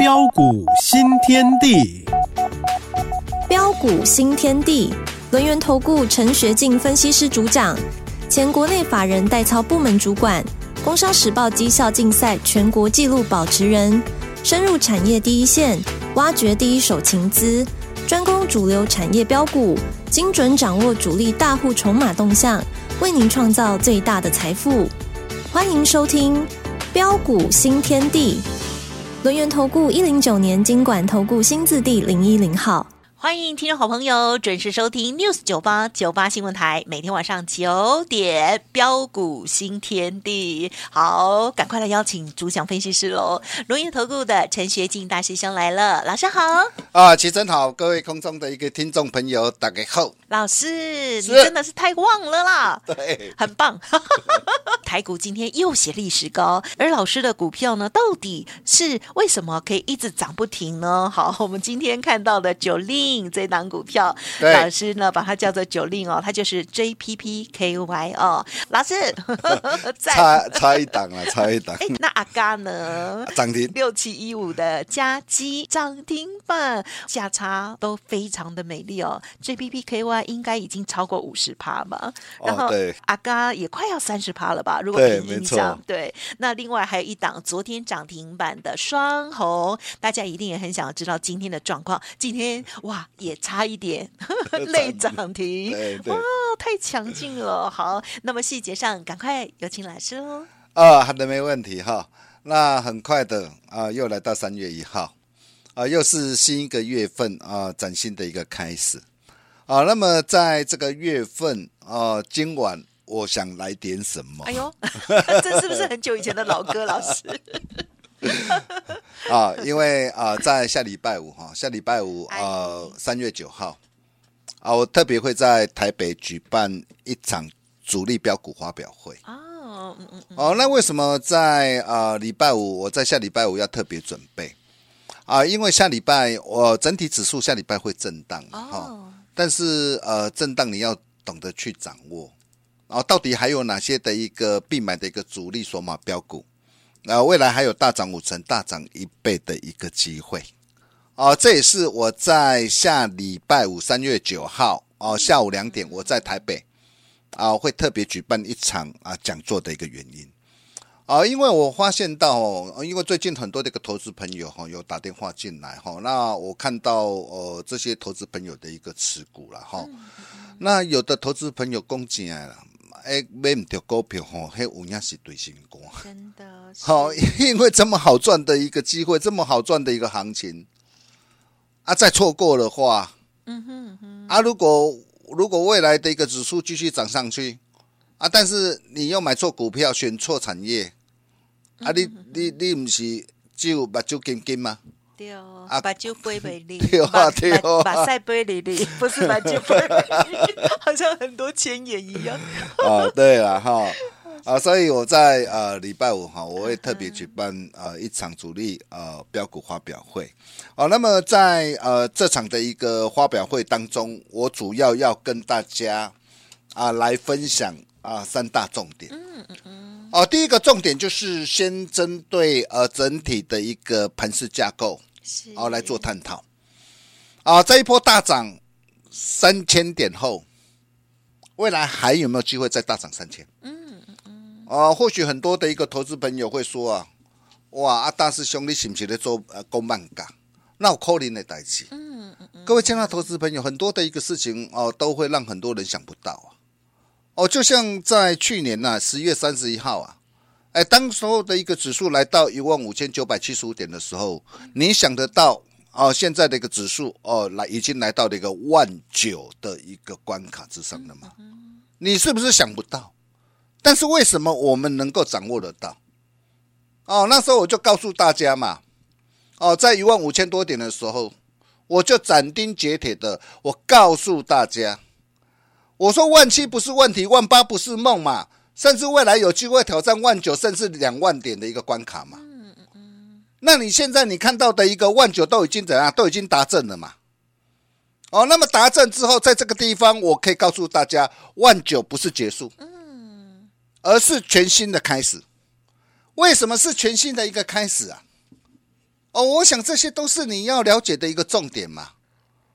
标股新天地，标股新天地，轮源投顾陈学进分析师主讲，前国内法人代操部门主管，工商时报绩效竞赛全国纪录保持人，深入产业第一线，挖掘第一手情资，专攻主流产业标股，精准掌握主力大户筹码动向，为您创造最大的财富。欢迎收听标股新天地。轮源投顾一零九年经管投顾新字第零一零号，欢迎听众好朋友准时收听 News 九八九八新闻台，每天晚上九点标股新天地。好，赶快来邀请主讲分析师喽！轮源投顾的陈学进大师兄来了，老师好啊，齐真好，各位空中的一个听众朋友，大家好。老师，你真的是太旺了啦！对，很棒。台股今天又写历史高，而老师的股票呢，到底是为什么可以一直涨不停呢？好，我们今天看到的九令这档股票，老师呢把它叫做九令哦，它就是 JPPKY 哦。老师，差差一档了，差一档。哎，那阿嘎呢？涨停六七一五的加基涨停板，价差都非常的美丽哦。JPPKY。应该已经超过五十趴嘛，然后阿嘎也快要三十趴了吧？如果凭印象，对，那另外还有一档昨天涨停板的双红，大家一定也很想要知道今天的状况。今天哇，也差一点 累涨停，哇，太强劲了。好，那么细节上赶快有请老师喽。啊，好的，没问题哈。那很快的啊，又来到三月一号啊，又是新一个月份啊，崭新的一个开始。啊，那么在这个月份啊、呃，今晚我想来点什么？哎呦，这是不是很久以前的老歌，老师？啊，因为啊、呃，在下礼拜五哈，下礼拜五呃，三月九号啊，我特别会在台北举办一场主力标股发表会。哦，嗯嗯。哦，那为什么在啊礼拜五，我在下礼拜五要特别准备啊？因为下礼拜我整体指数下礼拜会震荡。哦。但是呃，震荡你要懂得去掌握，然后到底还有哪些的一个必买的一个主力索马标股，然后未来还有大涨五成、大涨一倍的一个机会，哦，这也是我在下礼拜五三月九号哦下午两点我在台北啊会特别举办一场啊讲座的一个原因。啊，因为我发现到哦，因为最近很多的一个投资朋友哈有打电话进来哈，那我看到呃这些投资朋友的一个持股了哈，那有的投资朋友攻进来了，哎买唔到股票吼，还有影是对心肝，真的 好，因为这么好赚的一个机会，这么好赚的一个行情，啊，再错过的话，嗯哼哼，啊，如果如果未来的一个指数继续涨上去，啊，但是你又买错股票，选错产业。啊你，你你你唔是只有目睭金金吗？对哦，啊，目睭杯美丽，对啊对啊，目屎飞丽丽，不是目睭杯美丽，好像很多钱也一样。啊，对了哈，啊，所以我在呃礼拜五哈，我会特别举办呃一场主力呃标股发表会。好，那么在呃这场的一个发表会当中，我主要要跟大家啊来分享啊三大重点。嗯嗯嗯。哦，第一个重点就是先针对呃整体的一个盘势架构，是哦来做探讨。啊，这一波大涨三千点后，未来还有没有机会再大涨三千？嗯嗯。啊，或许很多的一个投资朋友会说啊，哇，啊大师兄你是不是在做呃公慢感？那我扣您的代志。嗯嗯嗯。各位亲爱的投资朋友，很多的一个事情哦，都会让很多人想不到啊。哦，就像在去年呢、啊，十月三十一号啊，哎，当时候的一个指数来到一万五千九百七十五点的时候，你想得到哦，现在的一个指数哦，来已经来到了一个万九的一个关卡之上了吗？你是不是想不到？但是为什么我们能够掌握得到？哦，那时候我就告诉大家嘛，哦，在一万五千多点的时候，我就斩钉截铁的，我告诉大家。我说万七不是问题，万八不是梦嘛，甚至未来有机会挑战万九，甚至两万点的一个关卡嘛。嗯嗯。那你现在你看到的一个万九都已经怎样？都已经达阵了嘛。哦，那么达阵之后，在这个地方，我可以告诉大家，万九不是结束，嗯，而是全新的开始。为什么是全新的一个开始啊？哦，我想这些都是你要了解的一个重点嘛。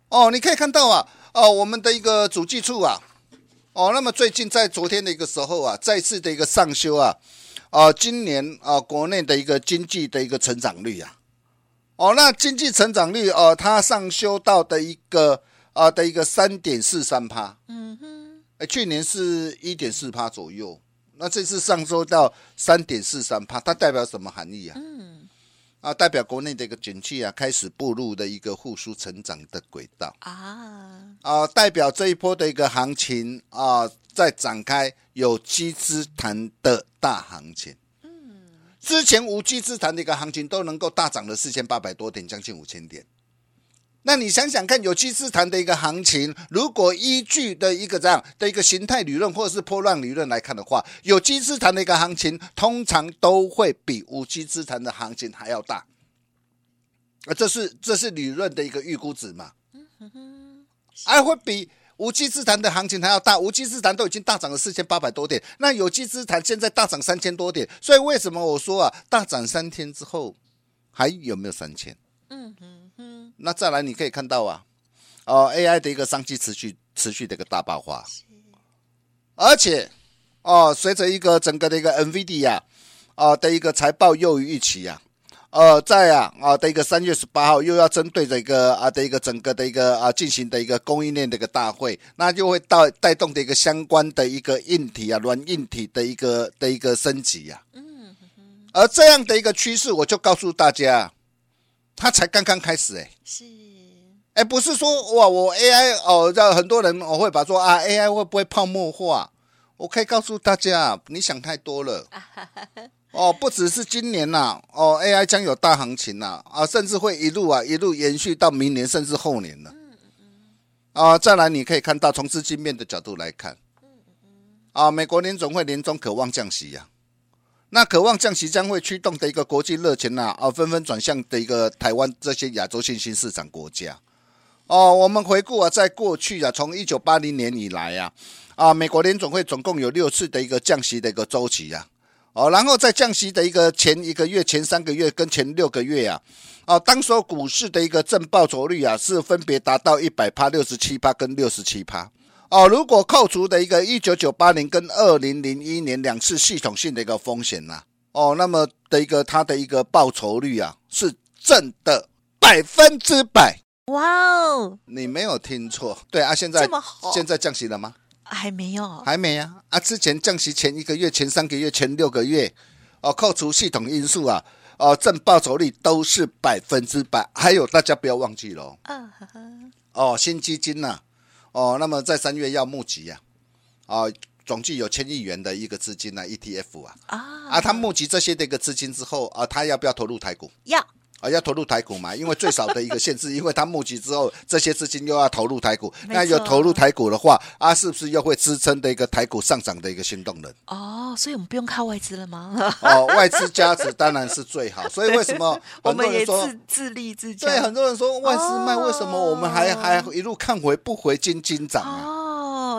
哦，你可以看到啊，哦，我们的一个主计处啊，哦，那么最近在昨天的一个时候啊，再次的一个上修啊，啊，今年啊，国内的一个经济的一个成长率啊，哦，那经济成长率哦，它上修到的一个啊的一个三点四三趴，嗯哼，哎，去年是一点四趴左右，那这次上修到三点四三趴，它代表什么含义啊？嗯。啊，代表国内的一个景气啊，开始步入的一个复苏成长的轨道啊啊，代表这一波的一个行情啊，在展开有机之谈的大行情。嗯，之前无稽之谈的一个行情都能够大涨了四千八百多点，将近五千点。那你想想看，有机资谈的一个行情，如果依据的一个这样的一个形态理论或者是波浪理论来看的话，有机资谈的一个行情，通常都会比无机资谈的行情还要大。啊，这是这是理论的一个预估值嘛？嗯哼还会比无机资谈的行情还要大。无机资谈都已经大涨了四千八百多点，那有机资谈现在大涨三千多点，所以为什么我说啊，大涨三天之后还有没有三千？嗯哼。那再来，你可以看到啊，哦，AI 的一个商机持续持续的一个大爆发，而且哦，随着一个整个的一个 NVIDIA 啊，啊的一个财报又于预期啊，呃，在啊啊的一个三月十八号又要针对这个啊的一个整个的一个啊进行的一个供应链的一个大会，那就会带带动的一个相关的一个硬体啊软硬体的一个的一个升级啊，嗯，而这样的一个趋势，我就告诉大家。它才刚刚开始哎、欸，是哎，不是说哇，我 AI 哦，让很多人我会把说啊，AI 会不会泡沫化？我可以告诉大家，你想太多了 哦，不只是今年呐、啊，哦，AI 将有大行情呐啊，啊，甚至会一路啊一路延续到明年甚至后年了。啊，再来你可以看到从资金面的角度来看，啊，美国联总会年终渴望降息呀、啊。那渴望降息将会驱动的一个国际热情呐啊，纷纷转向的一个台湾这些亚洲新兴市场国家哦。我们回顾啊，在过去啊，从一九八零年以来啊，啊，美国联总会总共有六次的一个降息的一个周期啊，哦，然后在降息的一个前一个月、前三个月跟前六个月啊，哦，当时候股市的一个正报酬率啊，是分别达到一百趴、六十七趴跟六十七趴。哦，如果扣除的一个一九九八年跟二零零一年两次系统性的一个风险呐、啊，哦，那么的一个它的一个报酬率啊是正的百分之百。哇哦，你没有听错，对啊，现在现在降息了吗？还没有，还没啊啊！之前降息前一个月、前三个月、前六个月，哦，扣除系统因素啊，哦，正报酬率都是百分之百。还有大家不要忘记了，嗯呵呵，哦，新基金呐、啊。哦，那么在三月要募集呀、啊，啊，总计有千亿元的一个资金呢、啊，ETF 啊，啊，啊，他募集这些的一个资金之后啊，他要不要投入台股？要。啊，要投入台股嘛？因为最少的一个限制，因为它募集之后，这些资金又要投入台股。那有投入台股的话，啊，是不是又会支撑的一个台股上涨的一个新动能？哦，所以我们不用靠外资了吗？哦，外资加持当然是最好。所以为什么很多人说我们也自自立自强？对，很多人说外资卖，为什么我们还、哦、还一路看回不回金金涨啊？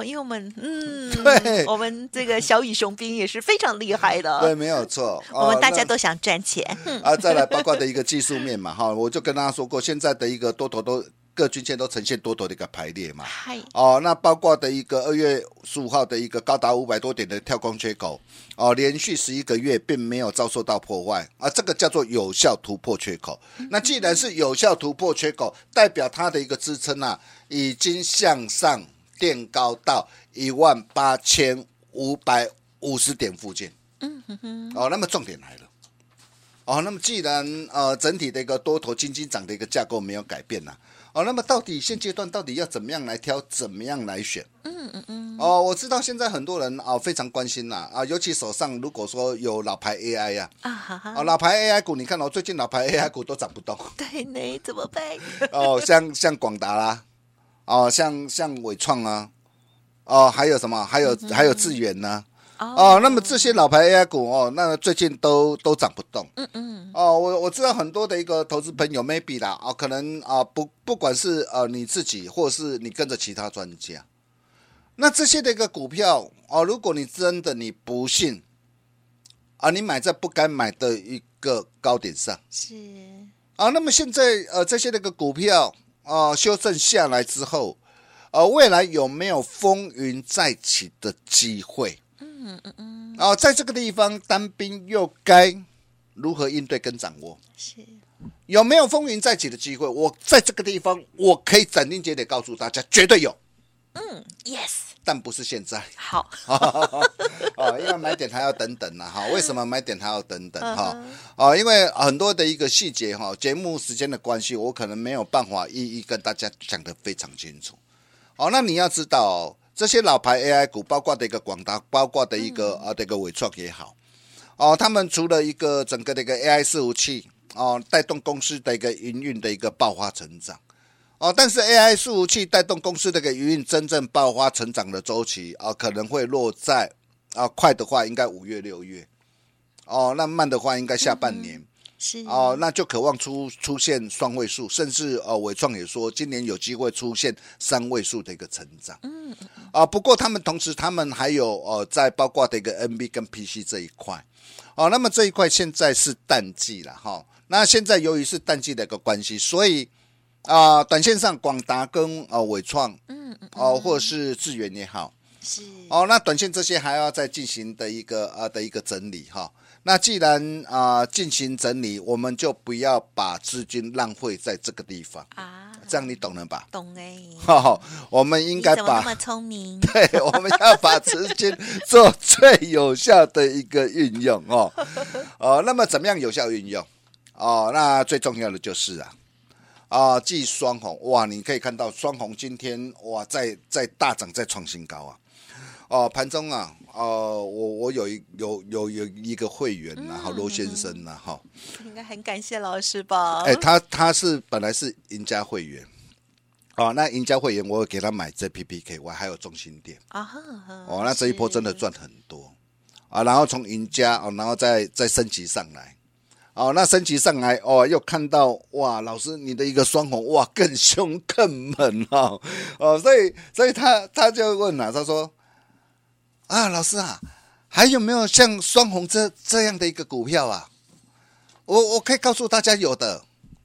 哦，因为我们嗯，对，我们这个小雨雄兵也是非常厉害的。对，没有错。哦、我们大家都想赚钱。啊，再来包括的一个技术面嘛，哈，我就跟大家说过，现在的一个多头都各均线都呈现多头的一个排列嘛。嗨。哦，那包括的一个二月十五号的一个高达五百多点的跳空缺口，哦，连续十一个月并没有遭受到破坏，啊，这个叫做有效突破缺口。那既然是有效突破缺口，代表它的一个支撑啊，已经向上。垫高到一万八千五百五十点附近，嗯哼哼，哦，那么重点来了，哦，那么既然呃整体的一个多头金金涨的一个架构没有改变呐，哦，那么到底现阶段到底要怎么样来挑，怎么样来选？嗯嗯嗯，哦，我知道现在很多人啊非常关心呐，啊，尤其手上如果说有老牌 AI 呀，啊，哈哈，哦，老牌 AI 股，你看哦，最近老牌 AI 股都涨不动，对呢，怎么办？哦，像像广达啦。哦，像像伟创啊，哦，还有什么？还有、嗯、还有智远呢？哦，哦，那么这些老牌 AI 股哦，那最近都都涨不动。嗯嗯。哦，我我知道很多的一个投资朋友 maybe 啦，啊、哦，可能啊不不管是呃你自己，或是你跟着其他专家，那这些的一个股票哦，如果你真的你不信，啊，你买在不该买的一个高点上，是。啊，那么现在呃这些那个股票啊、呃、修正下来之后，呃未来有没有风云再起的机会？嗯嗯嗯。啊，在这个地方单兵又该如何应对跟掌握？是。有没有风云再起的机会？我在这个地方我可以斩钉截铁告诉大家，绝对有。嗯，yes。但不是现在，好，哦，因为买点还要等等呢，哈，为什么买点还要等等哈？哦，因为很多的一个细节哈，节目时间的关系，我可能没有办法一一跟大家讲得非常清楚。哦，那你要知道，这些老牌 AI 股，包括的一个广达，包括的一个啊，这个伟创也好，哦，他们除了一个整个的一个 AI 伺服器，哦，带动公司的一个营运的一个爆发成长。哦，但是 AI 伺服器带动公司这个营运真正爆发成长的周期啊，可能会落在啊快的话应该五月六月，哦，那慢的话应该下半年，嗯、是哦，那就渴望出出现双位数，甚至呃伟创也说今年有机会出现三位数的一个成长，嗯啊，不过他们同时他们还有呃在包括的一个 NB 跟 PC 这一块，哦，那么这一块现在是淡季了哈，那现在由于是淡季的一个关系，所以。啊、呃，短线上广达跟呃伟创，嗯，嗯，哦、呃，或者是智源也好，是哦，那短线这些还要再进行的一个呃的一个整理哈。那既然啊进、呃、行整理，我们就不要把资金浪费在这个地方啊，这样你懂了吧？懂哎。好，我们应该把那么聪明，对，我们要把资金做最有效的一个运用哦。哦，那么怎么样有效运用？哦，那最重要的就是啊。啊，继双红哇，你可以看到双红今天哇，在在大涨，在创新高啊！哦、啊，盘中啊，呃，我我有一有有有一个会员然后罗先生呐，哈，应该很感谢老师吧？哎，他他是本来是赢家会员，哦、啊，那赢家会员我给他买这 PPK，我还有中心店啊，哦，那这一波真的赚很多啊，然后从赢家哦，然后再再升级上来。哦，那升级上来哦，又看到哇，老师你的一个双红哇，更凶更猛哦，哦，所以所以他他就问了，他说啊，老师啊，还有没有像双红这这样的一个股票啊？我我可以告诉大家有的，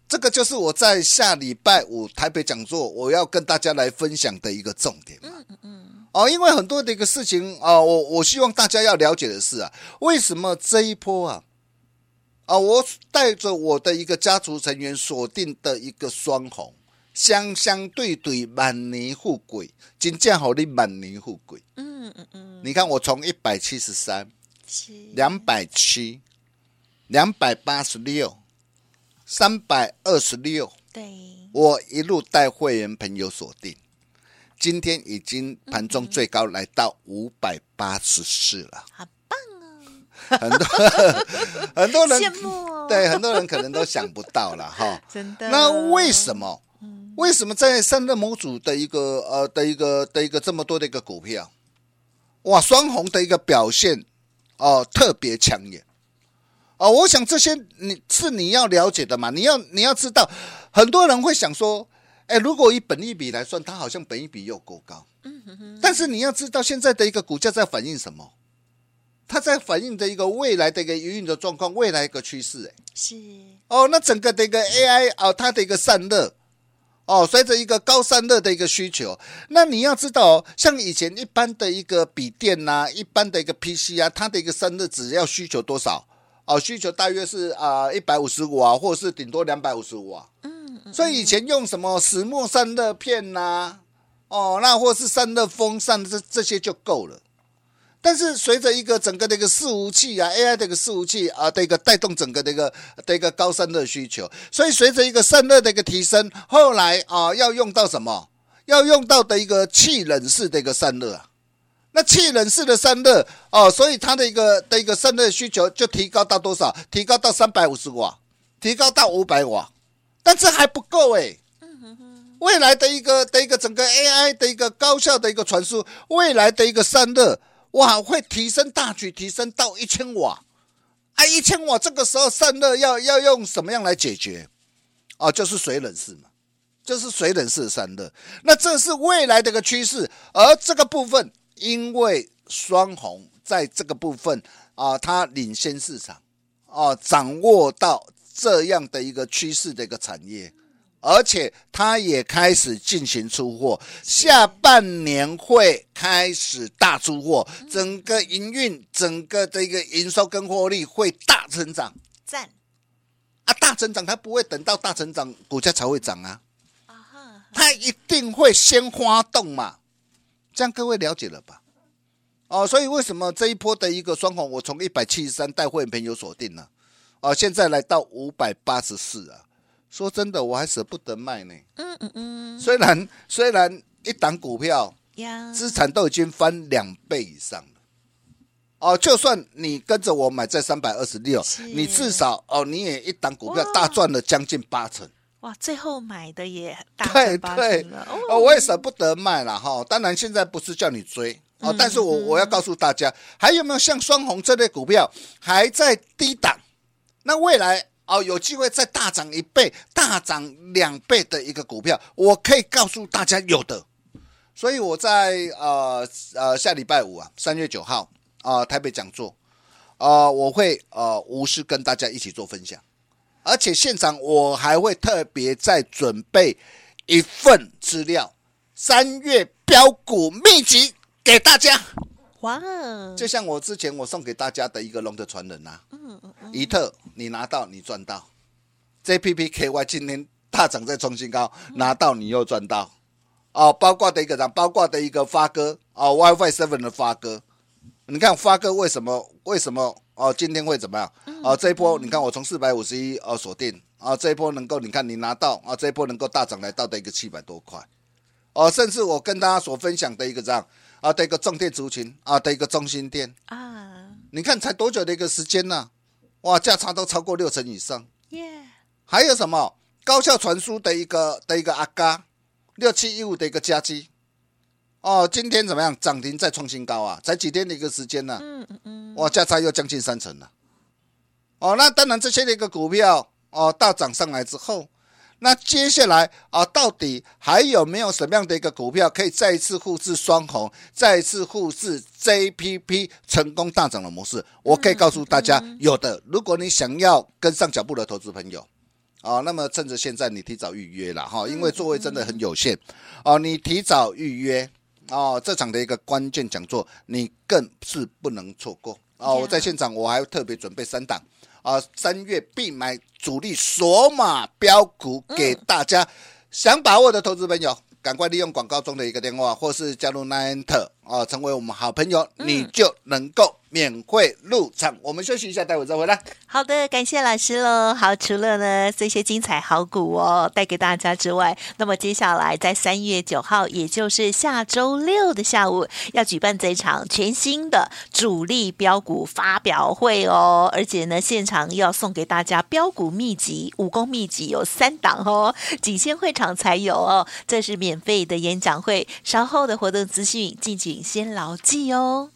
这个就是我在下礼拜五台北讲座我要跟大家来分享的一个重点。嗯嗯嗯。哦，因为很多的一个事情啊，我我希望大家要了解的是啊，为什么这一波啊？啊，我带着我的一个家族成员锁定的一个双红，相相对对，满年富贵，金价好的满年富贵。嗯嗯嗯，你看我从一百七十三，两百七，两百八十六，三百二十六，对，我一路带会员朋友锁定，今天已经盘中最高来到五百八十四了。很多很多人羡慕，对很多人可能都想不到了哈。真的？那为什么？为什么在三热模组的一个呃的一个的一个这么多的一个股票，哇，双红的一个表现哦、呃、特别抢眼啊！我想这些你是你要了解的嘛？你要你要知道，很多人会想说，哎，如果以本益比来算，它好像本益比又够高。嗯哼哼。但是你要知道，现在的一个股价在反映什么？它在反映的一个未来的一个营运的状况，未来一个趋势，哎，是哦，那整个的一个 AI 哦，它的一个散热哦，随着一个高散热的一个需求，那你要知道，像以前一般的一个笔电呐，一般的一个 PC 啊，它的一个散热只要需求多少哦？需求大约是啊一百五十瓦，或者是顶多两百五十瓦。嗯，所以以前用什么石墨散热片呐，哦，那或是散热风扇这这些就够了。但是随着一个整个的一个伺服器啊，AI 的一个伺服器啊的一个带动整个的一个的一个高散热需求，所以随着一个散热的一个提升，后来啊要用到什么？要用到的一个气冷式的一个散热啊。那气冷式的散热哦，所以它的一个的一个散热需求就提高到多少？提高到三百五十瓦，提高到五百瓦。但这还不够哎。未来的一个的一个整个 AI 的一个高效的一个传输，未来的一个散热。哇，会提升大举提升到一千瓦，啊，一千瓦这个时候散热要要用什么样来解决？哦，就是水冷式嘛，就是水冷式散热。那这是未来的一个趋势，而这个部分因为双红在这个部分啊，它领先市场，啊，掌握到这样的一个趋势的一个产业，而且它也开始进行出货，下半年会开始大出货，整个营运、整个的一个营收跟获利会大成长。赞。啊，大成长它不会等到大成长股价才会涨啊，它一定会先发动嘛，这样各位了解了吧？哦，所以为什么这一波的一个双红，我从一百七十三带会员朋友锁定了，哦，现在来到五百八十四啊，说真的，我还舍不得卖呢。嗯嗯嗯。虽然虽然一档股票，资产都已经翻两倍以上了，哦，就算你跟着我买在三百二十六，你至少哦，你也一档股票大赚了将近八成。哇，最后买的也大赚八成了。哦，我也舍不得卖了哈。当然现在不是叫你追。哦，但是我我要告诉大家，还有没有像双红这类股票还在低档？那未来哦有机会再大涨一倍、大涨两倍的一个股票，我可以告诉大家有的。所以我在呃呃下礼拜五啊，三月九号啊、台北讲座啊、我会呃无私跟大家一起做分享，而且现场我还会特别再准备一份资料，三月标股秘籍。给大家，哇！就像我之前我送给大家的一个龙的传人呐、啊，嗯嗯嗯，一特你拿到你赚到，JPPKY 今天大涨再创新高，拿到你又赚到，哦，包括的一个涨，包括的一个发哥，哦，WiFi Seven 的发哥，你看发哥为什么为什么哦今天会怎么样？哦，这一波你看我从四百五十一哦锁定，啊，这一波能够你看你拿到啊，这一波能够大涨来到的一个七百多块，哦，甚至我跟大家所分享的一个这样。啊，的一个重电族群啊，的一个中心店啊，你看才多久的一个时间呢、啊？哇，价差都超过六成以上。耶，还有什么高效传输的一个的一个阿嘎六七一五的一个加基哦，今天怎么样？涨停再创新高啊！才几天的一个时间呢、啊？嗯嗯嗯，哇，价差又将近三成了。哦，那当然这些的一个股票哦大涨上来之后。那接下来啊，到底还有没有什么样的一个股票可以再一次复制双红，再一次复制 JPP 成功大涨的模式？我可以告诉大家，有的。如果你想要跟上脚步的投资朋友，啊，那么趁着现在你提早预约了哈，因为座位真的很有限，哦，你提早预约哦，这场的一个关键讲座你更是不能错过哦。我在现场我还特别准备三档。啊，三月必买主力索马标股给大家，想把握的投资朋友，赶快利用广告中的一个电话，或是加入 Nine 特啊，成为我们好朋友，你就能够。免费入场，我们休息一下，待会再回来。好的，感谢老师喽。好，除了呢这些精彩好股哦带给大家之外，那么接下来在三月九号，也就是下周六的下午，要举办这场全新的主力标股发表会哦。而且呢，现场要送给大家标股秘籍、武功秘籍有三档哦，仅限会场才有哦。这是免费的演讲会，稍后的活动资讯敬请先牢记哦。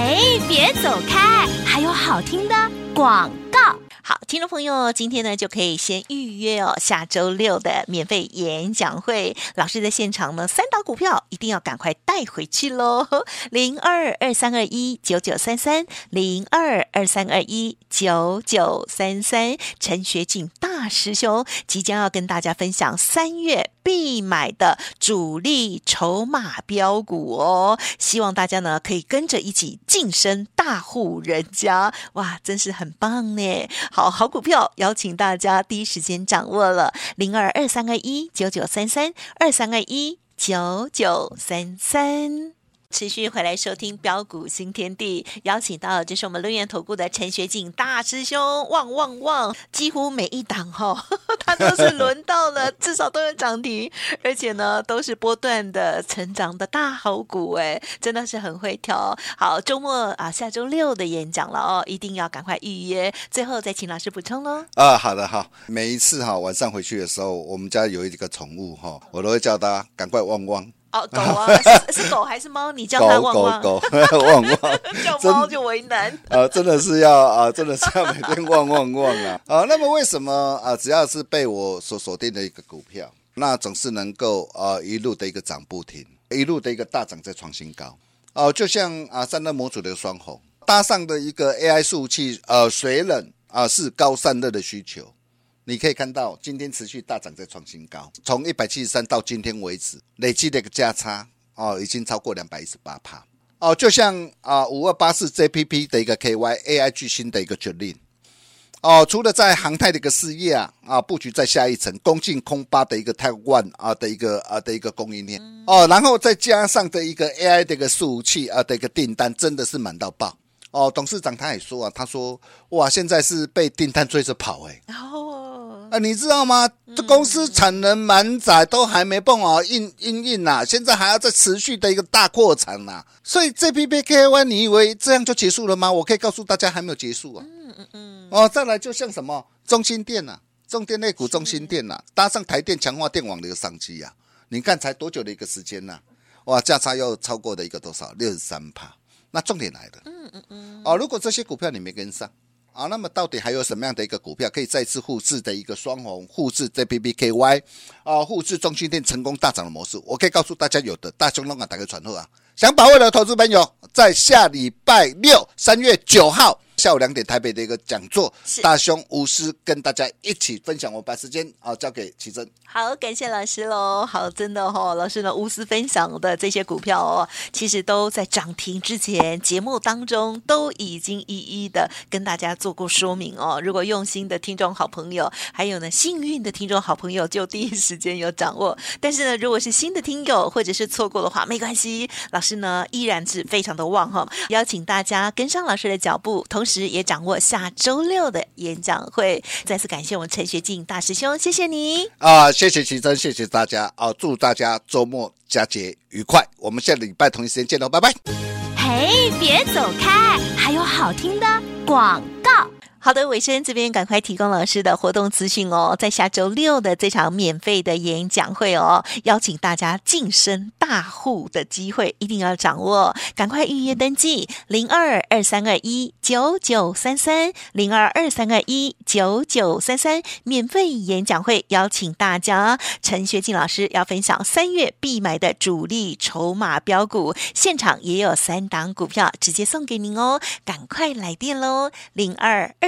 哎，别走开，还有好听的广告。好，听众朋友，今天呢就可以先预约哦，下周六的免费演讲会，老师在现场呢，三档股票一定要赶快带回去喽，零二二三二一九九三三，零二二三二一九九三三，陈学进大师兄即将要跟大家分享三月必买的主力筹码标股哦，希望大家呢可以跟着一起晋升大户人家，哇，真是很棒呢。好好股票，邀请大家第一时间掌握了零二二三二一九九三三二三二一九九三三。持续回来收听标股新天地，邀请到就是我们伦元投顾的陈学进大师兄，旺旺旺！几乎每一档哈、哦，他都是轮到了，至少都有涨停，而且呢都是波段的成长的大好股，哎，真的是很会挑。好，周末啊，下周六的演讲了哦，一定要赶快预约。最后再请老师补充喽。啊，好的好，每一次哈晚上回去的时候，我们家有一个宠物哈，我都会叫他赶快旺旺。哦，狗啊，是，是狗还是猫？你叫它旺旺，狗狗狗旺旺，叫猫就为难。啊、呃，真的是要啊、呃，真的是要每天旺旺旺啊！啊、呃，那么为什么啊、呃？只要是被我所锁定的一个股票，那总是能够啊、呃、一路的一个涨不停，一路的一个大涨再创新高。哦、呃，就像啊散热模组的双红搭上的一个 AI 伺服器，呃，水冷啊、呃、是高散热的需求。你可以看到今天持续大涨，在创新高，从一百七十三到今天为止，累计的一个价差哦，已经超过两百一十八趴哦。就像啊五二八四 JPP 的一个 KY AI 巨星的一个决定哦，除了在航太的一个事业啊啊布局在下一层，攻进空巴的一个台湾啊的一个啊的一个供应链哦，然后再加上的一个 AI 的一个伺服器啊的一个订单，真的是满到爆哦。董事长他也说啊，他说哇，现在是被订单追着跑哎、欸。啊，你知道吗？这公司产能满载，都还没办法印印印呐，现在还要再持续的一个大扩产呐。所以这批 KY，你以为这样就结束了吗？我可以告诉大家，还没有结束啊。嗯嗯嗯。哦，再来就像什么中心电呐，中电类股中心电呐，搭上台电强化电网的一个商机啊。你看才多久的一个时间呐？哇，价差又超过了一个多少？六十三帕。那重点来了。嗯嗯嗯。哦，如果这些股票你没跟上。啊，那么到底还有什么样的一个股票可以再次复制的一个双红复制的 B B K Y 啊，复制中心店成功大涨的模式？我可以告诉大家，有的大熊龙啊，打个传呼啊，想把握的投资朋友，在下礼拜六三月九号。下午两点，台北的一个讲座，大兄无私跟大家一起分享。我把时间啊交给奇珍。好，感谢老师喽。好，真的哈、哦，老师呢无私分享的这些股票哦，其实都在涨停之前节目当中都已经一一的跟大家做过说明哦。如果用心的听众好朋友，还有呢幸运的听众好朋友，就第一时间有掌握。但是呢，如果是新的听友或者是错过的话，没关系，老师呢依然是非常的旺哈、哦。邀请大家跟上老师的脚步，同时。也掌握下周六的演讲会，再次感谢我们陈学进大师兄，谢谢你啊！谢谢奇珍，谢谢大家啊！祝大家周末佳节愉快，我们下礼拜同一时间见喽，拜拜！嘿，别走开，还有好听的广告。好的，尾声这边赶快提供老师的活动资讯哦，在下周六的这场免费的演讲会哦，邀请大家晋升大户的机会一定要掌握，赶快预约登记零二二三二一九九三三零二二三二一九九三三免费演讲会，邀请大家，陈学进老师要分享三月必买的主力筹码标股，现场也有三档股票直接送给您哦，赶快来电喽，零二二。